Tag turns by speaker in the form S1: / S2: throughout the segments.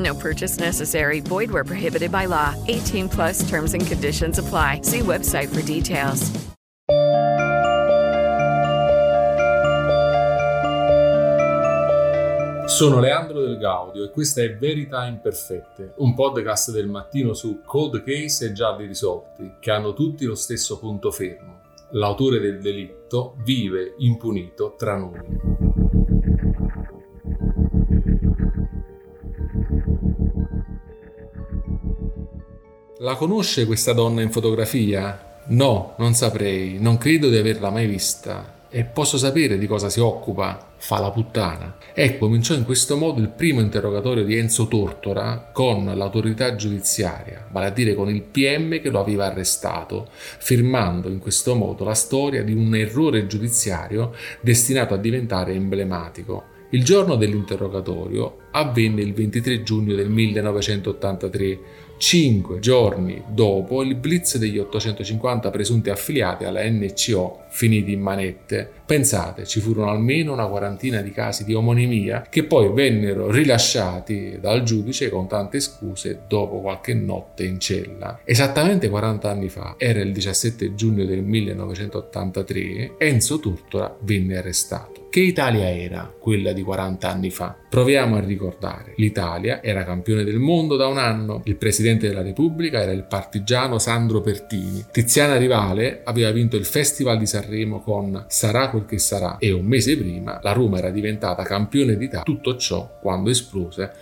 S1: No purchase necessary. Void where prohibited by law. 18 plus terms and conditions apply. See website for details.
S2: Sono Leandro Del Gaudio e questa è Verità Imperfette, un podcast del mattino su cold case e gialli risolti, che hanno tutti lo stesso punto fermo. L'autore del delitto vive impunito tra noi. La conosce questa donna in fotografia? No, non saprei, non credo di averla mai vista. E posso sapere di cosa si occupa? Fa la puttana. Ecco, cominciò in questo modo il primo interrogatorio di Enzo Tortora con l'autorità giudiziaria, vale a dire con il PM che lo aveva arrestato, firmando in questo modo la storia di un errore giudiziario destinato a diventare emblematico. Il giorno dell'interrogatorio avvenne il 23 giugno del 1983 Cinque giorni dopo il blitz degli 850 presunti affiliati alla NCO finiti in manette, pensate, ci furono almeno una quarantina di casi di omonimia che poi vennero rilasciati dal giudice con tante scuse dopo qualche notte in cella. Esattamente 40 anni fa, era il 17 giugno del 1983, Enzo Turtora venne arrestato. Che Italia era quella di 40 anni fa? Proviamo a ricordare. L'Italia era campione del mondo da un anno, il presidente della Repubblica era il partigiano Sandro Pertini, Tiziana Rivale aveva vinto il Festival di Sanremo con Sarà quel che sarà e un mese prima la Roma era diventata campione d'Italia. Tutto ciò quando esplose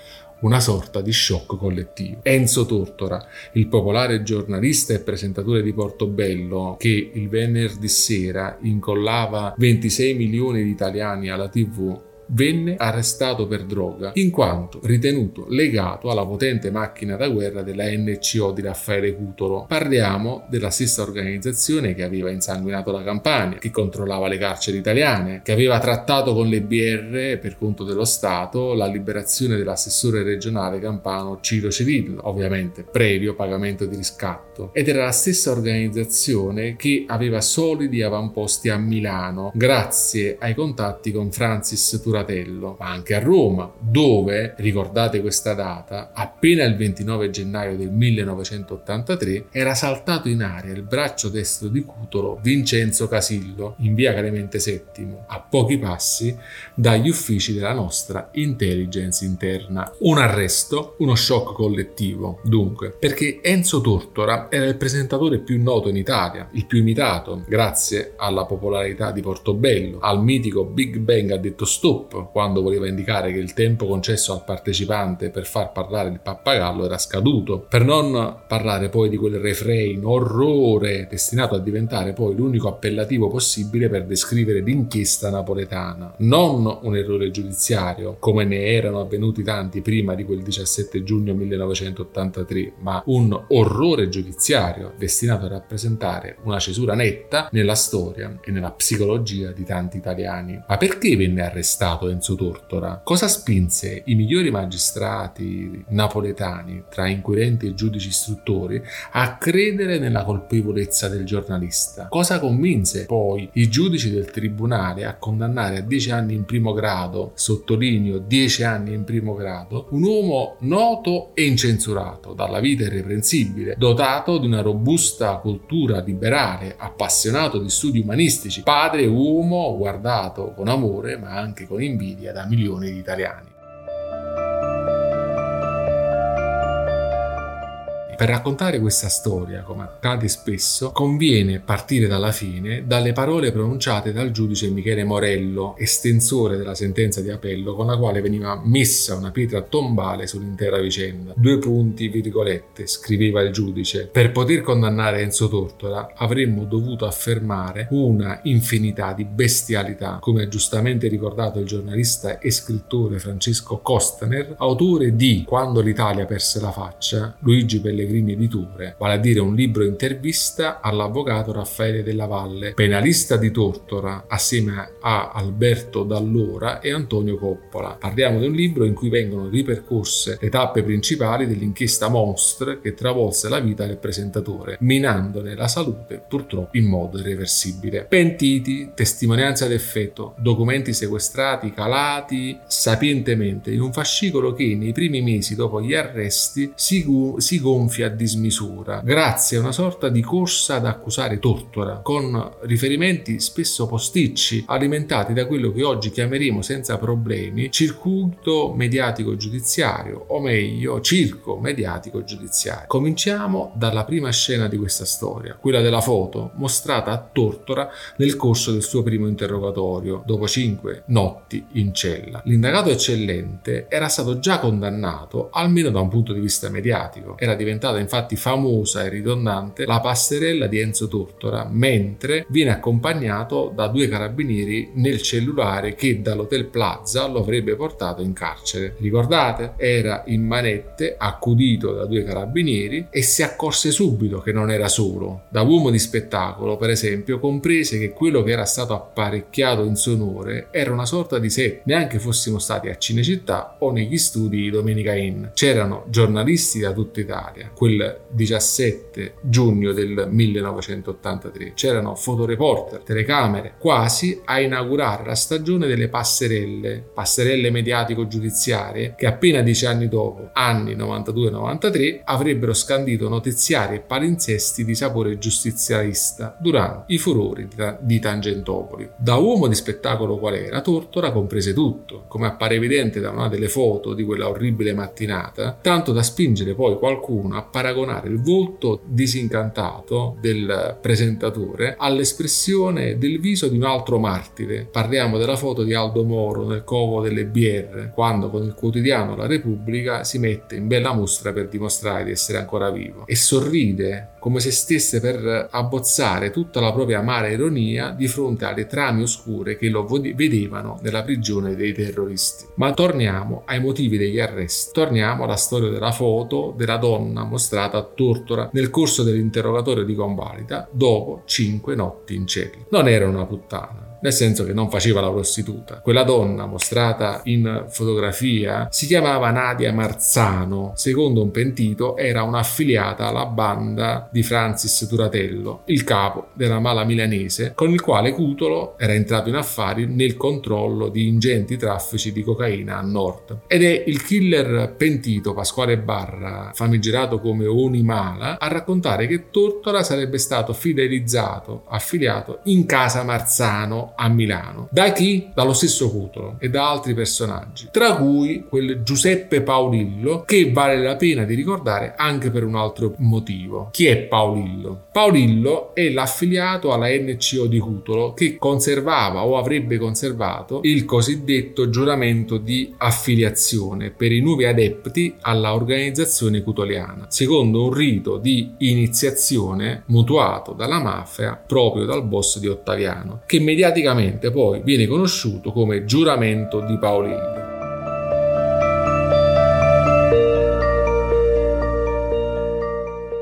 S2: una sorta di shock collettivo. Enzo Tortora, il popolare giornalista e presentatore di Portobello, che il venerdì sera incollava 26 milioni di italiani alla TV venne arrestato per droga in quanto ritenuto legato alla potente macchina da guerra della NCO di Raffaele Cutolo. Parliamo della stessa organizzazione che aveva insanguinato la Campania, che controllava le carceri italiane, che aveva trattato con le BR per conto dello Stato la liberazione dell'assessore regionale campano Ciro Cirillo, ovviamente previo pagamento di riscatto. Ed era la stessa organizzazione che aveva solidi avamposti a Milano grazie ai contatti con Francis Turati fratello, ma anche a Roma, dove, ricordate questa data, appena il 29 gennaio del 1983 era saltato in aria il braccio destro di Cutolo Vincenzo Casillo in via Clemente VII, a pochi passi dagli uffici della nostra intelligence interna. Un arresto, uno shock collettivo, dunque, perché Enzo Tortora era il presentatore più noto in Italia, il più imitato, grazie alla popolarità di Portobello, al mitico Big Bang ha detto stop stop quando voleva indicare che il tempo concesso al partecipante per far parlare il pappagallo era scaduto, per non parlare poi di quel refrain orrore destinato a diventare poi l'unico appellativo possibile per descrivere l'inchiesta napoletana. Non un errore giudiziario, come ne erano avvenuti tanti prima di quel 17 giugno 1983, ma un orrore giudiziario destinato a rappresentare una cesura netta nella storia e nella psicologia di tanti italiani. Ma perché venne arrestato? Arrestato Enzo Tortora? Cosa spinse i migliori magistrati napoletani, tra inquirenti e giudici istruttori, a credere nella colpevolezza del giornalista? Cosa convinse poi i giudici del tribunale a condannare a 10 anni in primo grado, sottolineo 10 anni in primo grado, un uomo noto e incensurato, dalla vita irreprensibile, dotato di una robusta cultura liberale, appassionato di studi umanistici, padre uomo guardato con amore ma anche con invidia da milioni di italiani. Per raccontare questa storia, come accade spesso, conviene partire dalla fine, dalle parole pronunciate dal giudice Michele Morello, estensore della sentenza di appello, con la quale veniva messa una pietra tombale sull'intera vicenda. Due punti, virgolette, scriveva il giudice. Per poter condannare Enzo Tortora avremmo dovuto affermare una infinità di bestialità, come ha giustamente ricordato il giornalista e scrittore Francesco Costner, autore di Quando l'Italia perse la faccia, Luigi Pellegrini editore, vale a dire un libro intervista all'avvocato Raffaele Della Valle, penalista di Tortora, assieme a Alberto Dallora e Antonio Coppola. Parliamo di un libro in cui vengono ripercorse le tappe principali dell'inchiesta Monstre che travolse la vita del presentatore, minandone la salute purtroppo in modo irreversibile. Pentiti, testimonianza d'effetto, documenti sequestrati, calati sapientemente in un fascicolo che nei primi mesi dopo gli arresti si, gu- si gonfia a dismisura, grazie a una sorta di corsa ad accusare Tortora, con riferimenti spesso posticci, alimentati da quello che oggi chiameremo senza problemi circuito mediatico giudiziario, o meglio, circo mediatico giudiziario. Cominciamo dalla prima scena di questa storia, quella della foto mostrata a Tortora nel corso del suo primo interrogatorio, dopo cinque notti in cella. L'indagato eccellente era stato già condannato, almeno da un punto di vista mediatico. Era diventata infatti famosa e ridondante la passerella di Enzo Tortora, mentre viene accompagnato da due carabinieri nel cellulare che dall'Hotel Plaza lo avrebbe portato in carcere. Ricordate? Era in manette, accudito da due carabinieri e si accorse subito che non era solo. Da uomo di spettacolo, per esempio, comprese che quello che era stato apparecchiato in suo onore era una sorta di set, neanche fossimo stati a Cinecittà o negli studi di Domenica Inn. C'erano giornalisti da tutta Italia, quel 17 giugno del 1983. C'erano fotoreporter, telecamere, quasi a inaugurare la stagione delle passerelle, passerelle mediatico-giudiziarie che appena dieci anni dopo, anni 92-93, avrebbero scandito notiziari e palinsesti di sapore giustizialista durante i furori di Tangentopoli. Da uomo di spettacolo qual era, Tortora comprese tutto, come appare evidente da una delle foto di quella orribile mattinata, tanto da spingere poi qualcuno a paragonare il volto disincantato del presentatore all'espressione del viso di un altro martire. Parliamo della foto di Aldo Moro nel covo delle BR, quando con il quotidiano La Repubblica si mette in bella mostra per dimostrare di essere ancora vivo e sorride come se stesse per abbozzare tutta la propria amara ironia di fronte alle trame oscure che lo vedevano nella prigione dei terroristi. Ma torniamo ai motivi degli arresti, torniamo alla storia della foto della donna mostrata a Tortora nel corso dell'interrogatorio di convalida dopo cinque notti in cella. Non era una puttana, nel senso che non faceva la prostituta. Quella donna mostrata in fotografia si chiamava Nadia Marzano, secondo un pentito era un'affiliata alla banda di Francis Turatello, il capo della mala milanese, con il quale Cutolo era entrato in affari nel controllo di ingenti traffici di cocaina a nord. Ed è il killer pentito Pasquale Barra, famigerato come Onimala, a raccontare che Tortora sarebbe stato fidelizzato, affiliato in casa Marzano a Milano. Da chi? Dallo stesso Cutolo e da altri personaggi, tra cui quel Giuseppe Paolillo che vale la pena di ricordare anche per un altro motivo. Chi è Paolillo? Paolillo è l'affiliato alla NCO di Cutolo che conservava o avrebbe conservato il cosiddetto giuramento di affiliazione per i nuovi adepti alla organizzazione cutoliana, secondo un rito di iniziazione mutuato dalla mafia proprio dal boss di Ottaviano, che mediaticamente poi viene conosciuto come giuramento di Paolillo.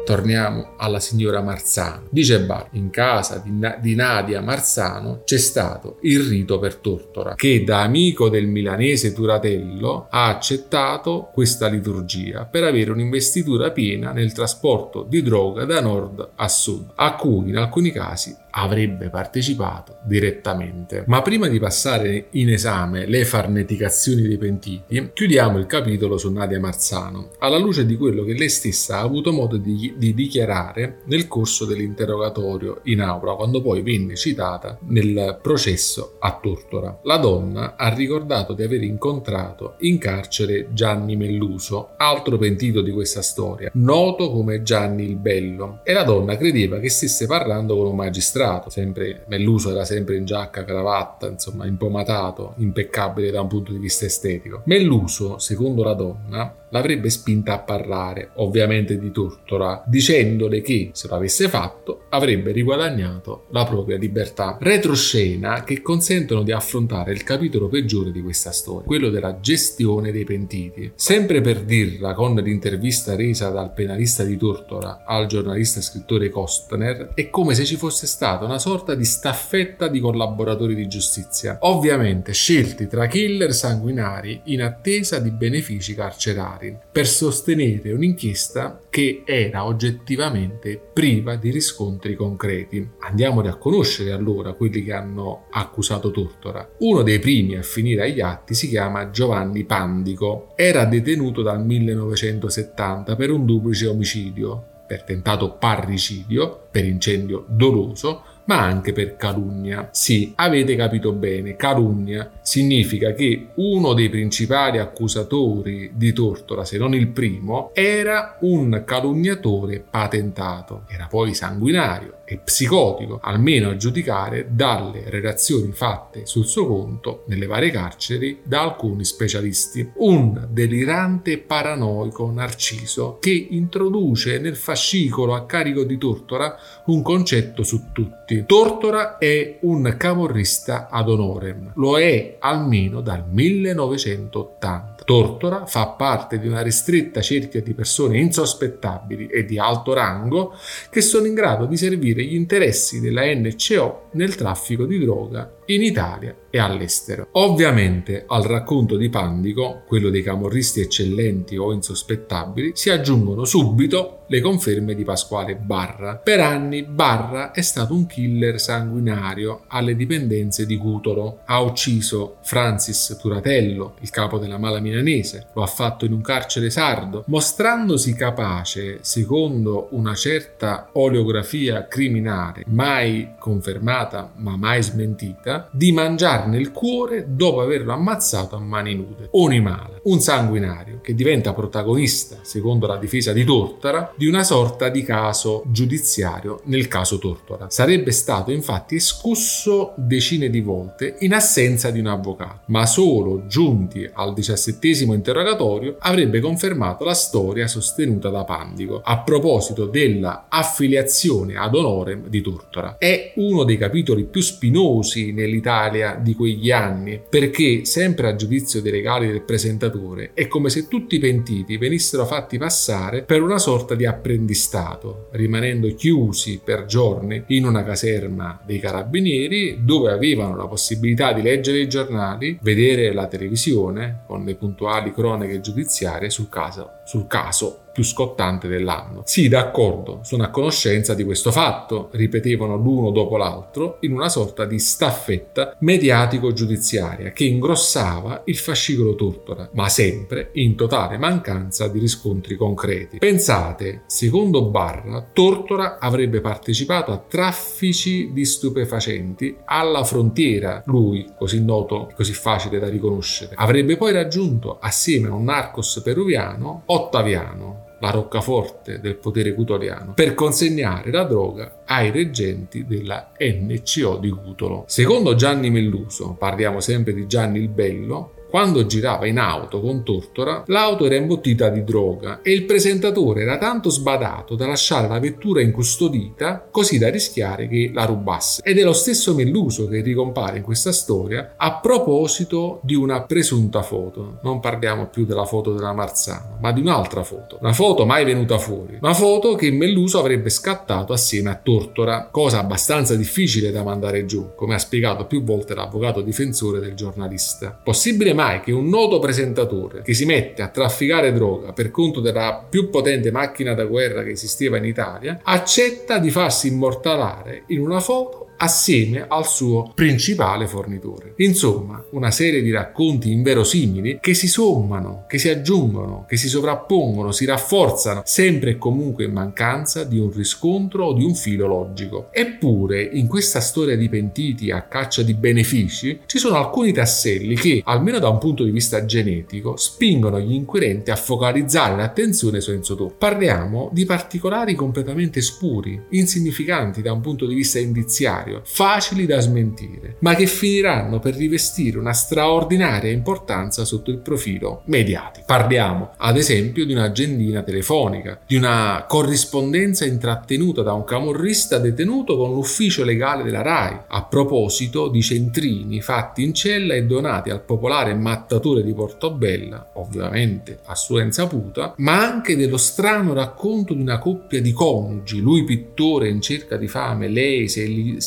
S2: Torniamo alla signora Marzano. Dice Bar, in casa di, Na- di, Nadia Marzano c'è stato il rito per Tortora, che da amico del milanese Turatello ha accettato questa liturgia per avere un'investitura piena nel trasporto di droga da nord a sud, a cui in alcuni casi avrebbe partecipato direttamente. Ma prima di passare in esame le farneticazioni dei pentiti, chiudiamo il capitolo su Nadia Marzano, alla luce di quello che lei stessa ha avuto modo di, di dichiarare nel corso dell'interrogatorio in aula, quando poi venne citata nel processo a Tortora. La donna ha ricordato di aver incontrato in carcere Gianni Melluso, altro pentito di questa storia, noto come Gianni il Bello, e la donna credeva che stesse parlando con un magistrato, sempre Melluso era sempre in giacca, cravatta, insomma impomatato, impeccabile da un punto di vista estetico. Melluso, secondo la donna, l'avrebbe spinta a parlare, ovviamente di Tortora, dicendole che se lo avesse fatto avrebbe riguadagnato la propria libertà. Retroscena che consentono di affrontare il capitolo peggiore di questa storia, quello della gestione dei pentiti. Sempre per dirla con l'intervista resa dal penalista di Tortora al giornalista scrittore Kostner, è come se ci fosse stata una sorta di staffetta di collaboratori di giustizia, ovviamente scelti tra killer sanguinari in attesa di benefici carcerari per sostenere un'inchiesta che era oggettivamente priva di riscontri concreti. Andiamoli a conoscere allora quelli che hanno accusato Tortora. Uno dei primi a finire agli atti si chiama Giovanni Pandico. Era detenuto dal 1970 per un duplice omicidio, per tentato parricidio, per incendio doloso, ma anche per calunnia. Sì, avete capito bene, calunnia significa che uno dei principali accusatori di Tortora, se non il primo, era un calunniatore patentato. Era poi sanguinario e psicotico, almeno a giudicare dalle relazioni fatte sul suo conto nelle varie carceri da alcuni specialisti. Un delirante paranoico narciso che introduce nel fascicolo a carico di Tortora un concetto su tutti. Tortora è un camorrista ad honorem, lo è almeno dal 1980. Tortora fa parte di una ristretta cerchia di persone insospettabili e di alto rango che sono in grado di servire gli interessi della NCO nel traffico di droga in Italia e all'estero. Ovviamente al racconto di Pandico, quello dei camorristi eccellenti o insospettabili, si aggiungono subito le conferme di Pasquale Barra. Per anni Barra è stato un killer sanguinario alle dipendenze di Cutolo. Ha ucciso Francis Turatello, il capo della mala milanese, lo ha fatto in un carcere sardo, mostrandosi capace, secondo una certa oleografia criminale, mai confermata ma mai smentita, di mangiarne il cuore dopo averlo ammazzato a mani nude. Onimala, un sanguinario che diventa protagonista, secondo la difesa di Tortora, di una sorta di caso giudiziario nel caso Tortora. Sarebbe stato infatti escusso decine di volte in assenza di un avvocato, ma solo giunti al diciassettesimo interrogatorio avrebbe confermato la storia sostenuta da Pandico a proposito della affiliazione ad honorem di Tortora. È uno dei capitoli più spinosi nell'Italia di quegli anni perché sempre a giudizio dei regali del presentatore è come se tutti i pentiti venissero fatti passare per una sorta di apprendistato, rimanendo chiusi per giorni in una caserma dei carabinieri dove avevano la possibilità di leggere i giornali, vedere la televisione con le puntuali cronache giudiziarie sul caso, sul caso più scottante dell'anno. Sì, d'accordo, sono a conoscenza di questo fatto, ripetevano l'uno dopo l'altro in una sorta di staffetta mediatico-giudiziaria che ingrossava il fascicolo Tortora, ma sempre in totale mancanza di riscontri concreti. Pensate, secondo Barra, Tortora avrebbe partecipato a traffici di stupefacenti alla frontiera, lui, così noto, così facile da riconoscere. Avrebbe poi raggiunto, assieme a un narcos peruviano, Ottaviano, la roccaforte del potere cutoliano, per consegnare la droga ai reggenti della NCO di Cutolo. Secondo Gianni Melluso, parliamo sempre di Gianni il Bello, quando girava in auto con Tortora, l'auto era imbottita di droga e il presentatore era tanto sbadato da lasciare la vettura incustodita così da rischiare che la rubasse. Ed è lo stesso Melluso che ricompare in questa storia a proposito di una presunta foto. Non parliamo più della foto della Marzano, ma di un'altra foto. Una foto mai venuta fuori. Una foto che Melluso avrebbe scattato assieme a Tortora, cosa abbastanza difficile da mandare giù, come ha spiegato più volte l'avvocato difensore del giornalista. Possibile mai mai che un noto presentatore che si mette a trafficare droga per conto della più potente macchina da guerra che esisteva in Italia accetta di farsi immortalare in una foto assieme al suo principale fornitore. Insomma, una serie di racconti inverosimili che si sommano, che si aggiungono, che si sovrappongono, si rafforzano, sempre e comunque in mancanza di un riscontro o di un filo logico. Eppure, in questa storia di pentiti a caccia di benefici, ci sono alcuni tasselli che, almeno da un punto di vista genetico, spingono gli inquirenti a focalizzare l'attenzione su Enzo Tortora. Parliamo di particolari completamente spuri, insignificanti da un punto di vista indiziario, necessario, facili da smentire, ma che finiranno per rivestire una straordinaria importanza sotto il profilo mediatico. Parliamo, ad esempio, di un'agendina telefonica, di una corrispondenza intrattenuta da un camorrista detenuto con l'ufficio legale della RAI, a proposito di centrini fatti in cella e donati al popolare mattatore di Portobella, ovviamente a sua insaputa, ma anche dello strano racconto di una coppia di coniugi, lui pittore in cerca di fame, lei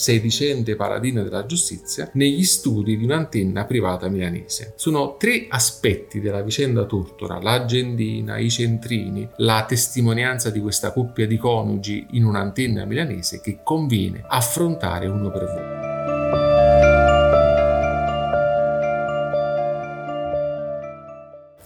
S2: sedicente paladina della giustizia negli studi di un'antenna privata milanese. Sono tre aspetti della vicenda Tortora, l'agendina, i centrini, la testimonianza di questa coppia di coniugi in un'antenna milanese che conviene affrontare uno per volta.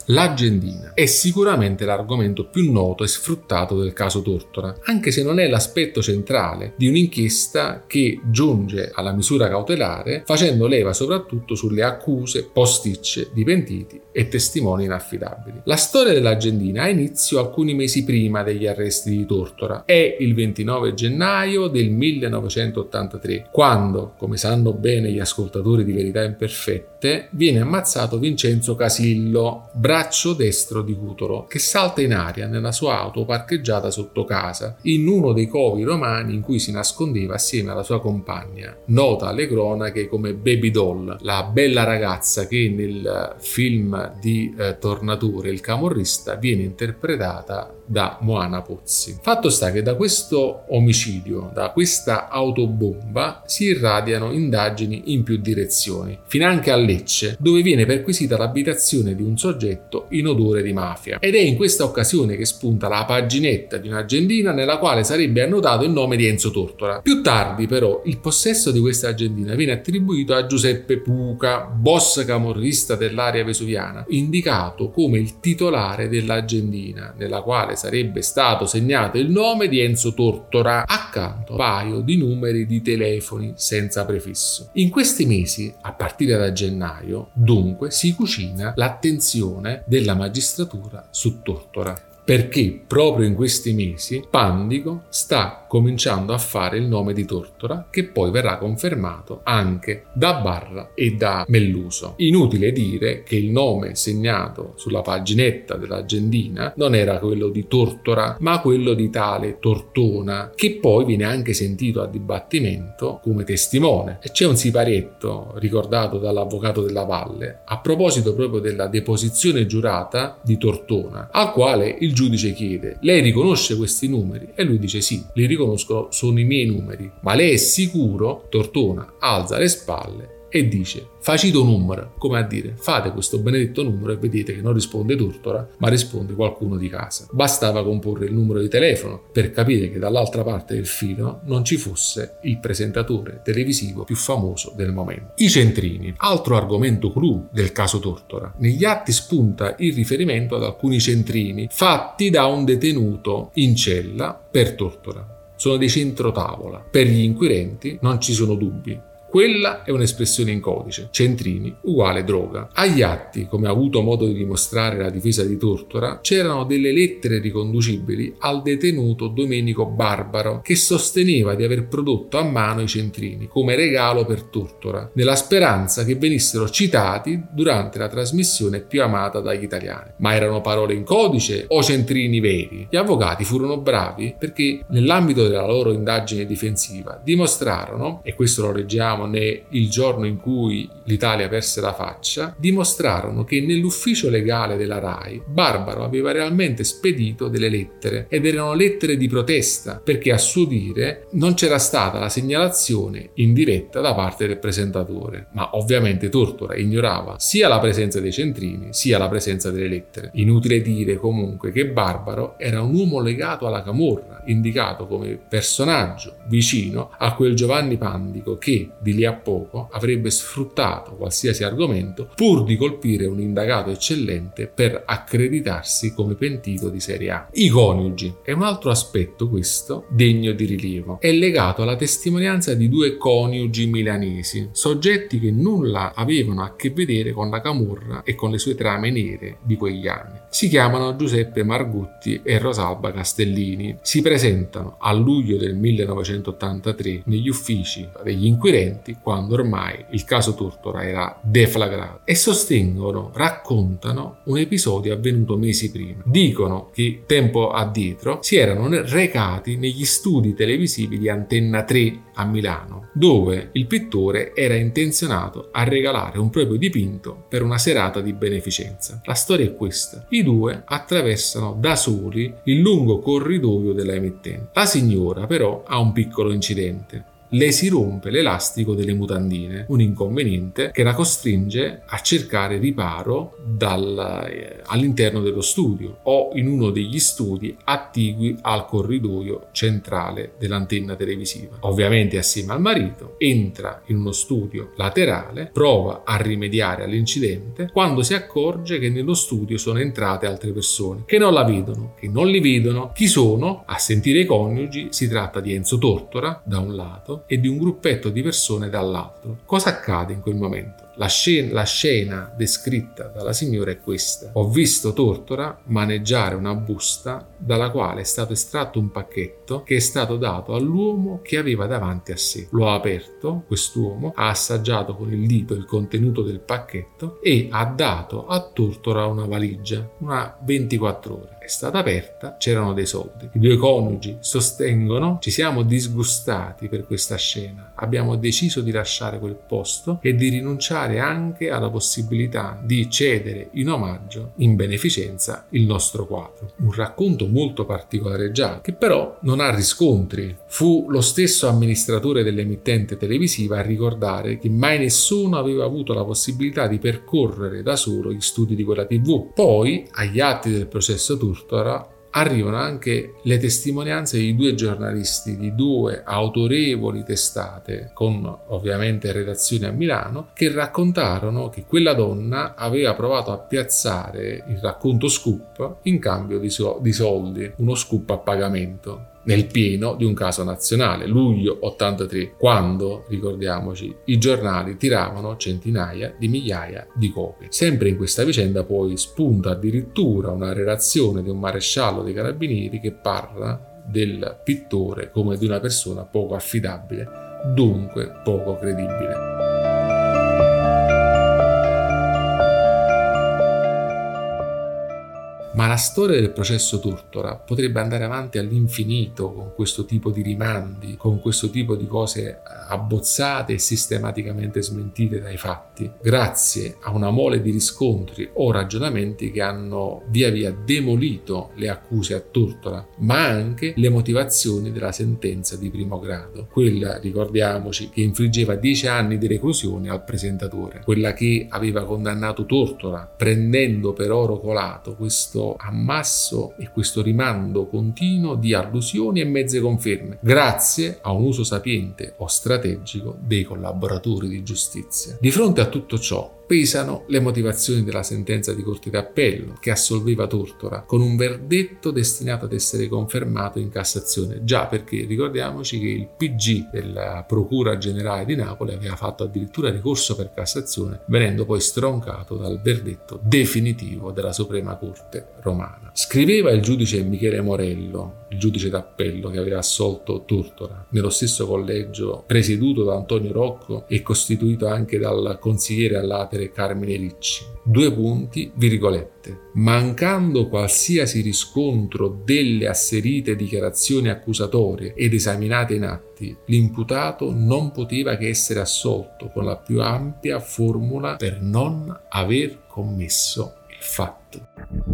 S2: L'agendina è sicuramente l'argomento più noto e sfruttato del caso Tortora, anche se non è l'aspetto centrale di un'inchiesta che giunge alla misura cautelare facendo leva soprattutto sulle accuse posticce di pentiti e testimoni inaffidabili. La storia dell'agendina ha inizio alcuni mesi prima degli arresti di Tortora. È il 29 gennaio del 1983, quando, come sanno bene gli ascoltatori di Verità Imperfette, viene ammazzato Vincenzo Casillo, braccio destro di Cutolo, che salta in aria nella sua auto parcheggiata sotto casa, in uno dei covi romani in cui si nascondeva assieme alla sua compagna, nota alle cronache come Baby Doll, la bella ragazza che nel film di eh, Tornature, il camorrista, viene interpretata da Moana Pozzi. Fatto sta che da questo omicidio, da questa autobomba, si irradiano indagini in più direzioni, finanche a Lecce, dove viene perquisita l'abitazione di un soggetto in odore di mafia. Ed è in questa occasione che spunta la paginetta di un'agendina nella quale sarebbe annotato il nome di Enzo Tortora. Più tardi, però, il possesso di questa agendina viene attribuito a Giuseppe Puca, boss camorrista dell'area vesuviana, indicato come il titolare dell'agendina, nella quale quale sarebbe stato segnato il nome di Enzo Tortora accanto a un paio di numeri di telefoni senza prefisso. In questi mesi, a partire da gennaio, dunque, si cucina l'attenzione della magistratura su Tortora perché proprio in questi mesi Pandico sta cominciando a fare il nome di Tortora che poi verrà confermato anche da Barra e da Melluso. Inutile dire che il nome segnato sulla paginetta dell'agendina non era quello di Tortora ma quello di tale Tortona che poi viene anche sentito a dibattimento come testimone e c'è un siparietto ricordato dall'avvocato della Valle a proposito proprio della deposizione giurata di Tortona al quale il giudice chiede, lei riconosce questi numeri? E lui dice sì, li riconosco, sono i miei numeri. Ma lei è sicuro? Tortona alza le spalle e dice facito numero, come a dire fate questo benedetto numero e vedete che non risponde Tortora ma risponde qualcuno di casa. Bastava comporre il numero di telefono per capire che dall'altra parte del filo non ci fosse il presentatore televisivo più famoso del momento. I centrini, altro argomento clou del caso Tortora. Negli atti spunta il riferimento ad alcuni centrini fatti da un detenuto in cella per Tortora. Sono dei centro tavola. Per gli inquirenti non ci sono dubbi quella è un'espressione in codice, centrini uguale droga. Agli atti, come ha avuto modo di dimostrare la difesa di Tortora, c'erano delle lettere riconducibili al detenuto Domenico Barbaro che sosteneva di aver prodotto a mano i centrini come regalo per Tortora, nella speranza che venissero citati durante la trasmissione più amata dagli italiani. Ma erano parole in codice o centrini veri? Gli avvocati furono bravi perché nell'ambito della loro indagine difensiva dimostrarono, e questo lo leggiamo diciamo né il giorno in cui l'Italia perse la faccia, dimostrarono che nell'ufficio legale della RAI Barbaro aveva realmente spedito delle lettere ed erano lettere di protesta perché a suo dire non c'era stata la segnalazione in diretta da parte del presentatore, ma ovviamente Tortora ignorava sia la presenza dei centrini sia la presenza delle lettere. Inutile dire comunque che Barbaro era un uomo legato alla camorra, indicato come personaggio vicino a quel Giovanni Pandico che di lì a poco avrebbe sfruttato qualsiasi argomento pur di colpire un indagato eccellente per accreditarsi come pentito di serie A. I coniugi è un altro aspetto questo degno di rilievo. È legato alla testimonianza di due coniugi milanesi, soggetti che nulla avevano a che vedere con la camorra e con le sue trame nere di quegli anni. Si chiamano Giuseppe Margutti e Rosalba Castellini. Si presentano a luglio del 1983 negli uffici degli inquirenti quando ormai il caso Tortora era deflagrato e sostengono, raccontano un episodio avvenuto mesi prima. Dicono che tempo addietro si erano recati negli studi televisivi di Antenna 3 a Milano, dove il pittore era intenzionato a regalare un proprio dipinto per una serata di beneficenza. La storia è questa. I due attraversano da soli il lungo corridoio della emittente. La signora però ha un piccolo incidente le si rompe l'elastico delle mutandine, un inconveniente che la costringe a cercare riparo dal, eh, all'interno dello studio o in uno degli studi attigui al corridoio centrale dell'antenna televisiva. Ovviamente assieme al marito entra in uno studio laterale, prova a rimediare all'incidente quando si accorge che nello studio sono entrate altre persone che non la vedono, che non li vedono. Chi sono? A sentire i coniugi si tratta di Enzo Tortora da un lato e di un gruppetto di persone dall'altro. Cosa accade in quel momento? La scena, la scena, descritta dalla signora è questa. Ho visto Tortora maneggiare una busta dalla quale è stato estratto un pacchetto che è stato dato all'uomo che aveva davanti a sé. Lo ha aperto, quest'uomo, ha assaggiato con il dito il contenuto del pacchetto e ha dato a Tortora una valigia, una 24 ore è stata aperta, c'erano dei soldi. I due coniugi sostengono ci siamo disgustati per questa scena, abbiamo deciso di lasciare quel posto e di rinunciare anche alla possibilità di cedere in omaggio, in beneficenza, il nostro quadro. Un racconto molto particolareggiato che però non ha riscontri. Fu lo stesso amministratore dell'emittente televisiva a ricordare che mai nessuno aveva avuto la possibilità di percorrere da solo gli studi di quella tv. Poi, agli atti del processo Turtora arrivano anche le testimonianze di due giornalisti di due autorevoli testate con ovviamente redazioni a Milano che raccontarono che quella donna aveva provato a piazzare il racconto scoop in cambio di, so- di soldi, uno scoop a pagamento nel pieno di un caso nazionale, luglio 83, quando, ricordiamoci, i giornali tiravano centinaia di migliaia di copie. Sempre in questa vicenda poi spunta addirittura una relazione di un maresciallo dei carabinieri che parla del pittore come di una persona poco affidabile, dunque poco credibile. Ma la storia del processo Turtora potrebbe andare avanti all'infinito con questo tipo di rimandi, con questo tipo di cose abbozzate e sistematicamente smentite dai fatti, grazie a una mole di riscontri o ragionamenti che hanno via via demolito le accuse a Turtora, ma anche le motivazioni della sentenza di primo grado, quella, ricordiamoci, che infliggeva 10 anni di reclusione al presentatore, quella che aveva condannato Tortora, prendendo per oro colato questo ammasso e questo rimando continuo di allusioni e mezze conferme, grazie a un uso sapiente o strategico dei collaboratori di giustizia. Di fronte a tutto ciò, pesano le motivazioni della sentenza di Corte d'Appello che assolveva Tortora con un verdetto destinato ad essere confermato in Cassazione, già perché ricordiamoci che il PG della Procura Generale di Napoli aveva fatto addirittura ricorso per Cassazione, venendo poi stroncato dal verdetto definitivo della Suprema Corte romana. Scriveva il giudice Michele Morello il giudice d'appello che aveva assolto Turtora, nello stesso collegio presieduto da Antonio Rocco e costituito anche dal consigliere all'atere Carmine Ricci. Due punti, virgolette. Mancando qualsiasi riscontro delle asserite dichiarazioni accusatorie ed esaminate in atti, l'imputato non poteva che essere assolto con la più ampia formula per non aver commesso il fatto.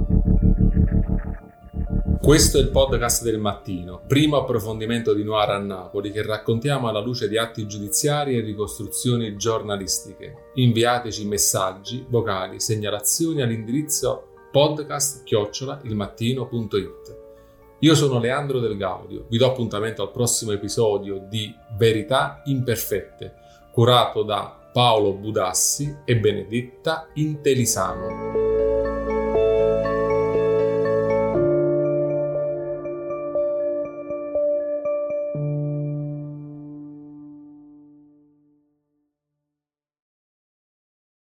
S2: Questo è il podcast del mattino, primo approfondimento di Noir a Napoli che raccontiamo alla luce di atti giudiziari e ricostruzioni giornalistiche. Inviateci messaggi, vocali, segnalazioni all'indirizzo podcast-ilmattino.it. Io sono Leandro Del Gaudio, vi do appuntamento al prossimo episodio di Verità Imperfette, curato da Paolo Budassi e Benedetta Intelisano.